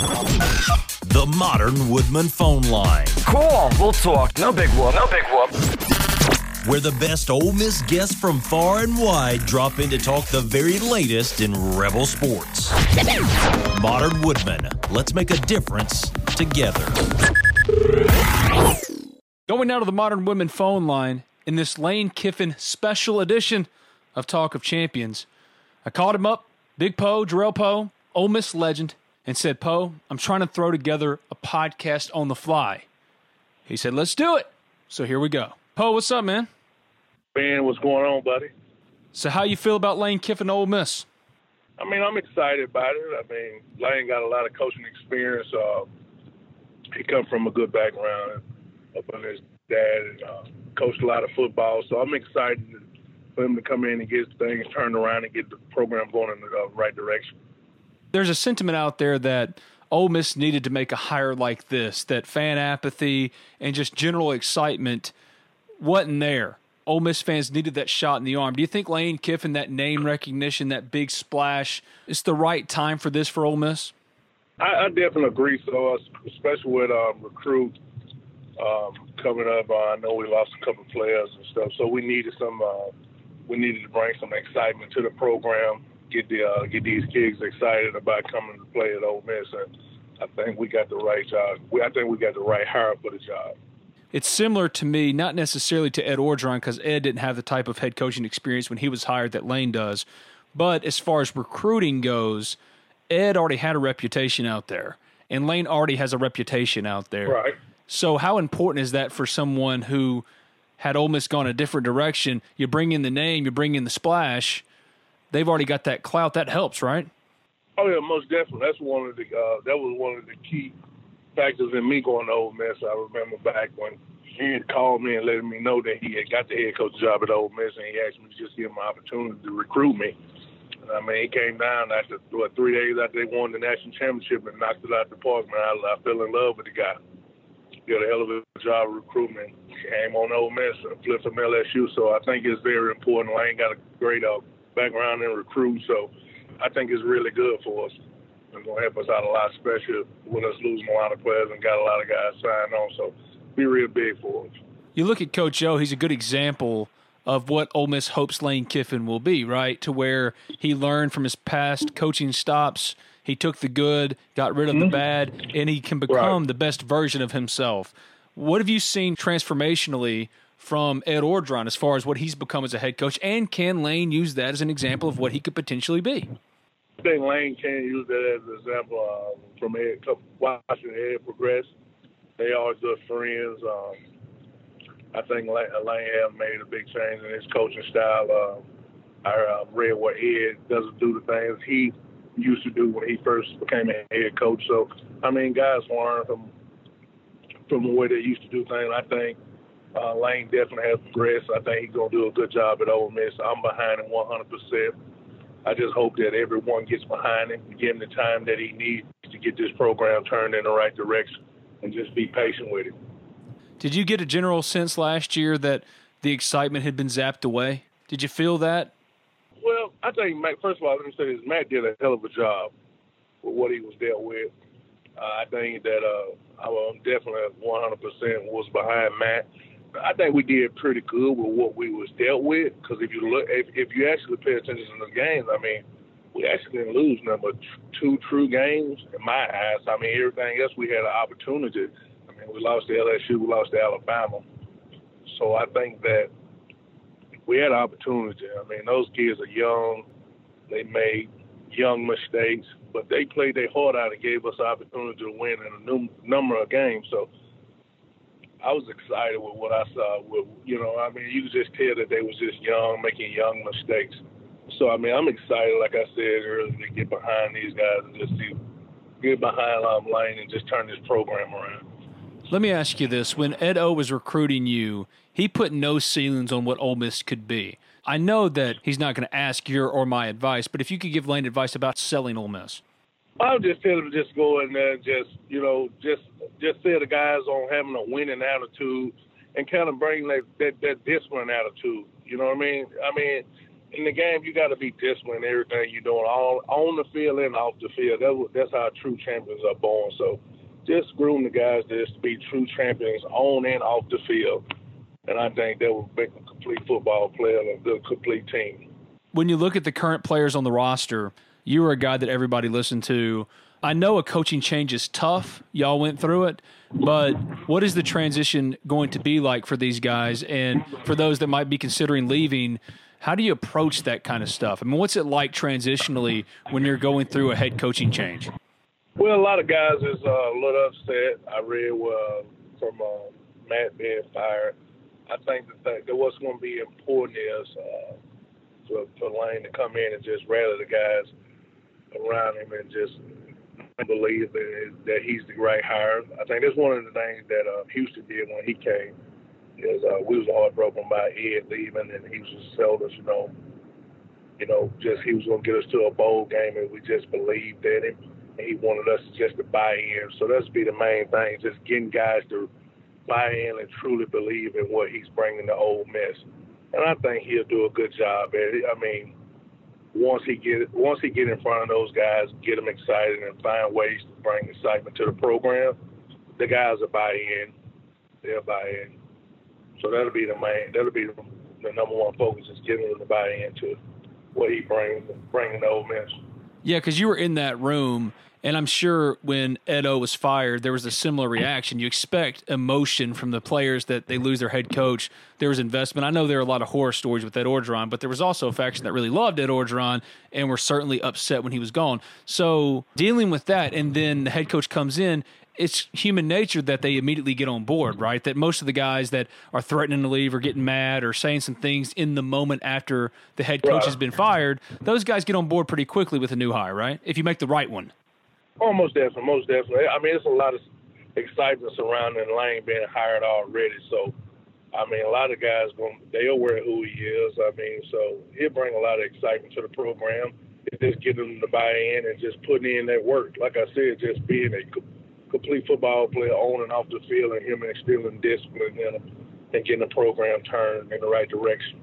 The Modern Woodmen phone line. Cool, we'll talk. No big whoop. No big whoop. Where the best Ole Miss guests from far and wide drop in to talk the very latest in Rebel sports. Modern Woodmen, let's make a difference together. Going now to the Modern Woodmen phone line in this Lane Kiffin special edition of Talk of Champions. I called him up, Big Powe, Jerrell Powe, Ole Miss legend, and said, Powe, I'm trying to throw together a podcast on the fly. He said, Let's do it. So here we go. Powe, what's up, man? Man, what's going on, buddy? So how you feel about Lane Kiffin Ole Miss? I mean, I'm excited about it. I mean, Lane got a lot of coaching experience. Uh, he come from a good background up under his dad and uh, coached a lot of football. So I'm excited for him to come in and get things turned around and get the program going in the uh, right direction there's a sentiment out there that Ole Miss needed to make a hire like this, that fan apathy and just general excitement wasn't there. Ole Miss fans needed that shot in the arm. Do you think Lane Kiffin, that name recognition, that big splash, is the right time for this for Ole Miss? I, I definitely agree. So, uh, especially with um, recruit um, coming up, uh, I know we lost a couple players and stuff. So we needed some. Uh, we needed to bring some excitement to the program get the uh, get these kids excited about coming to play at Ole Miss, and I think we got the right job. We, I think we got the right hire for the job. It's similar to me, not necessarily to Ed Orgeron, because Ed didn't have the type of head coaching experience when he was hired that Lane does. But as far as recruiting goes, Ed already had a reputation out there, and Lane already has a reputation out there. Right. So, how important is that for someone who had Ole Miss gone a different direction? You bring in the name, you bring in the splash, they've already got that clout. That helps, right? Oh yeah, most definitely. That's one of the uh, that was one of the key factors in me going to Ole Miss. I remember back when he had called me and letting me know that he had got the head coach job at Ole Miss, and he asked me to just give him an opportunity to recruit me. I mean, he came down after what three days after they won the national championship and knocked it out the park. Man, I, I fell in love with the guy. Did a hell of a job of recruitment. Came on Ole Miss and flipped from LSU, so I think it's very important. I ain't got a great uh, background and recruit, so I think it's really good for us. It's to help us out a lot, especially with us losing a lot of players and got a lot of guys signed on. So be real big for us. You look at Coach O; he's a good example of what Ole Miss hopes Lane Kiffin will be, right? To where he learned from his past coaching stops. He took the good, got rid of mm-hmm. the bad, and he can become right. the best version of himself. What have you seen transformationally from Ed Orgeron as far as what he's become as a head coach, and can Lane use that as an example of what he could potentially be? I think Lane can use that as an example uh, from Ed, watching Ed progress. They are good friends. Um, I think Lane, Lane has made a big change in his coaching style. Uh, I uh, read what Ed doesn't do the things he used to do when he first became a head coach. So, I mean, guys learn from from the way they used to do things. I think uh, Lane definitely has progressed. I think he's going to do a good job at Ole Miss. I'm behind him 100%. I just hope that everyone gets behind him, give him the time that he needs to get this program turned in the right direction, and just be patient with him. Did you get a general sense last year that the excitement had been zapped away? Did you feel that? Well, I think Matt. First of all, let me say this: Matt did a hell of a job with what he was dealt with. Uh, I think that uh, I am definitely 100% was behind Matt. I think we did pretty good with what we was dealt with. Because if you look, if, if you actually pay attention to the games, I mean, we actually didn't lose number two true games in my eyes. I mean, everything else we had an opportunity. I mean, we lost to LSU, we lost to Alabama. So I think that we had an opportunity. I mean, those kids are young. They made young mistakes, but they played their heart out and gave us opportunity to win in a num- number of games. So I was excited with what I saw. With you know, I mean, you could just tell that they was just young, making young mistakes. So I mean, I'm excited, like I said earlier, to get behind these guys and just see, get behind um, Lane and just turn this program around. Let me ask you this: When Ed O was recruiting you, he put no ceilings on what Ole Miss could be. I know that he's not going to ask your or my advice, but if you could give Lane advice about selling Ole Miss. I would just tell them just go in there and just, you know, just just sell the guys on having a winning attitude and kind of bring that, that, that discipline attitude. You know what I mean? I mean, in the game, you got to be disciplined in everything you're doing, all on the field and off the field. That's, that's how true champions are born. So just groom the guys to be true champions on and off the field. And I think that will make a complete football player and a good complete team. When you look at the current players on the roster, you were a guy that everybody listened to. I know a coaching change is tough. Y'all went through it, but what is the transition going to be like for these guys? And for those that might be considering leaving, how do you approach that kind of stuff? I mean, what's it like transitionally when you're going through a head coaching change? Well, a lot of guys is uh, a little upset. I read uh, from uh, Matt being fired. I think that, that what's going to be important is for, for Lane to come in and just rally the guys around him and just believe that, that he's the right hire. I think that's one of the things that uh, Houston did when he came. Is uh, we was heartbroken by Ed leaving, and he was just told us, you know, you know, just he was going to get us to a bowl game, and we just believed in him. And he wanted us just to buy in. So that's be the main thing, just getting guys to buy in and truly believe in what he's bringing to Ole Miss. And I think he'll do a good job at it. I mean, once he get once he get in front of those guys, get them excited, and find ways to bring excitement to the program, the guys will buy in. They'll buy in. So that'll be the main. That'll be the, the number one focus is getting them to buy into what he brings bringing to Ole Miss. Yeah, because you were in that room and I'm sure when Ed O was fired, there was a similar reaction. You expect emotion from the players that they lose their head coach. There was investment. I know there are a lot of horror stories with Ed Orgeron, but there was also a faction that really loved Ed Orgeron and were certainly upset when he was gone. So dealing with that, and then the head coach comes in, it's human nature that they immediately get on board, right? That most of the guys that are threatening to leave or getting mad or saying some things in the moment after the head coach has been fired, those guys get on board pretty quickly with a new hire, right? If you make the right one. Oh, most definitely, most definitely. I mean, it's a lot of excitement surrounding Lane being hired already. So, I mean, a lot of guys going they aware who he is. I mean, so he'll bring a lot of excitement to the program. It's just getting them to buy in and just putting in that work. Like I said, just being a complete football player on and off the field, and him instilling discipline in him and getting the program turned in the right direction.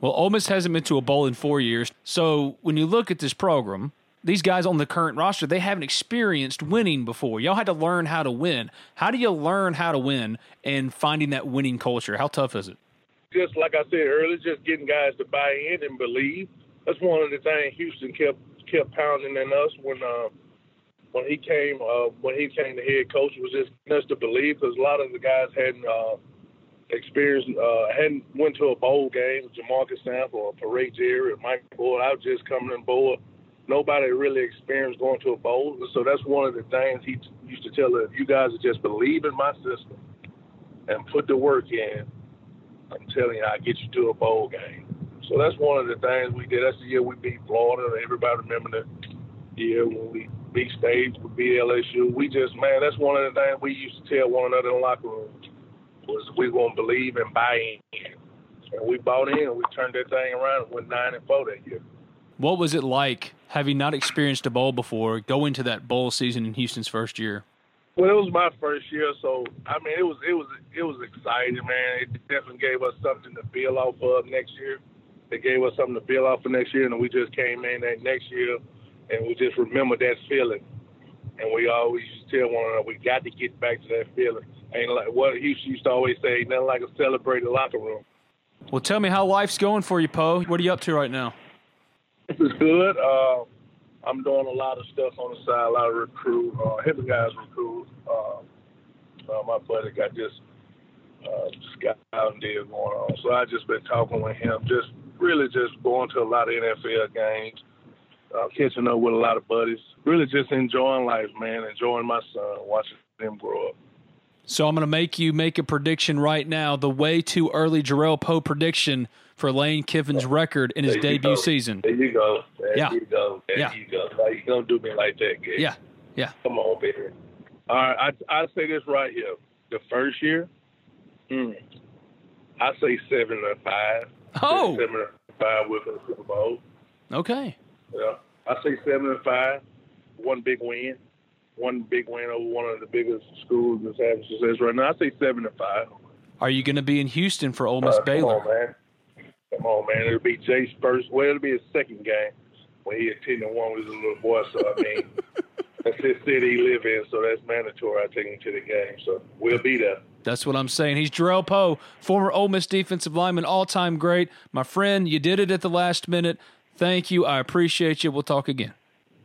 Well, Ole Miss hasn't been to a bowl in four years. So when you look at this program, these guys on the current roster, they haven't experienced winning before. Y'all had to learn how to win. How do you learn how to win and finding that winning culture? How tough is it? Just like I said earlier, just getting guys to buy in and believe. That's one of the things Houston kept kept pounding in us when uh, when he came uh, when he came the head coach was just us to believe because a lot of the guys hadn't uh, experienced uh, hadn't went to a bowl game. Jamarcus Sample or Peria Jerry or Mike Boyd. I was just coming on board nobody really experienced going to a bowl. So that's one of the things he t- used to tell us. You guys just believe in my system and put the work in, I'm telling you, I get you to a bowl game. So that's one of the things we did. That's the year we beat Florida. Everybody remember the year when we beat State, we beat LSU. We just, man, that's one of the things we used to tell one another in the locker room was we going to believe and buy in. And we bought in and we turned that thing around and went 9 and 4 that year. What was it like having not experienced a bowl before, go into that bowl season in Houston's first year? Well, it was my first year, so I mean, it was it was it was exciting, man. It definitely gave us something to build off of next year. It gave us something to build off of next year, and we just came in that next year, and we just remember that feeling. And we always tell one another, we got to get back to that feeling. Ain't like what he used to always say, nothing like a celebrated locker room. Well, tell me how life's going for you, Powe. What are you up to right now? This is good. Uh, I'm doing a lot of stuff on the side, a lot of recruit, uh, helping guys recruit. Uh, uh, my buddy got this uh, scouting deal going on, so I just been talking with him, just really just going to a lot of NFL games, uh, catching up with a lot of buddies, really just enjoying life, man, enjoying my son, watching them grow up. So I'm going to make you make a prediction right now. The way too early Jerrell Powe prediction for Lane Kiffin's record in his There debut go. season. There you go. There Yeah. you go. There Yeah. you go. Now you don't do me like that, Gabe. Yeah, yeah. Come on, baby. All right, I I say this right here. The first year, hmm, I say seven and five. Oh, seven and five with the Super Bowl. okay. Yeah, I say seven and five. One big win, one big win over one of the biggest schools in that's having success right now. I say seven to five. Are you going to be in Houston for Ole Miss Uh, Baylor? Come on, man. Come on, man. It'll be Jay's first. Well, it'll be his second game when he attended one with his little boy. So I mean, that's his city he live in, so that's mandatory. I take him to the game, so we'll be there. That's what I'm saying. He's Jerrell Powe, former Ole Miss defensive lineman, all time great. My friend, you did it at the last minute. Thank you. I appreciate you. We'll talk again.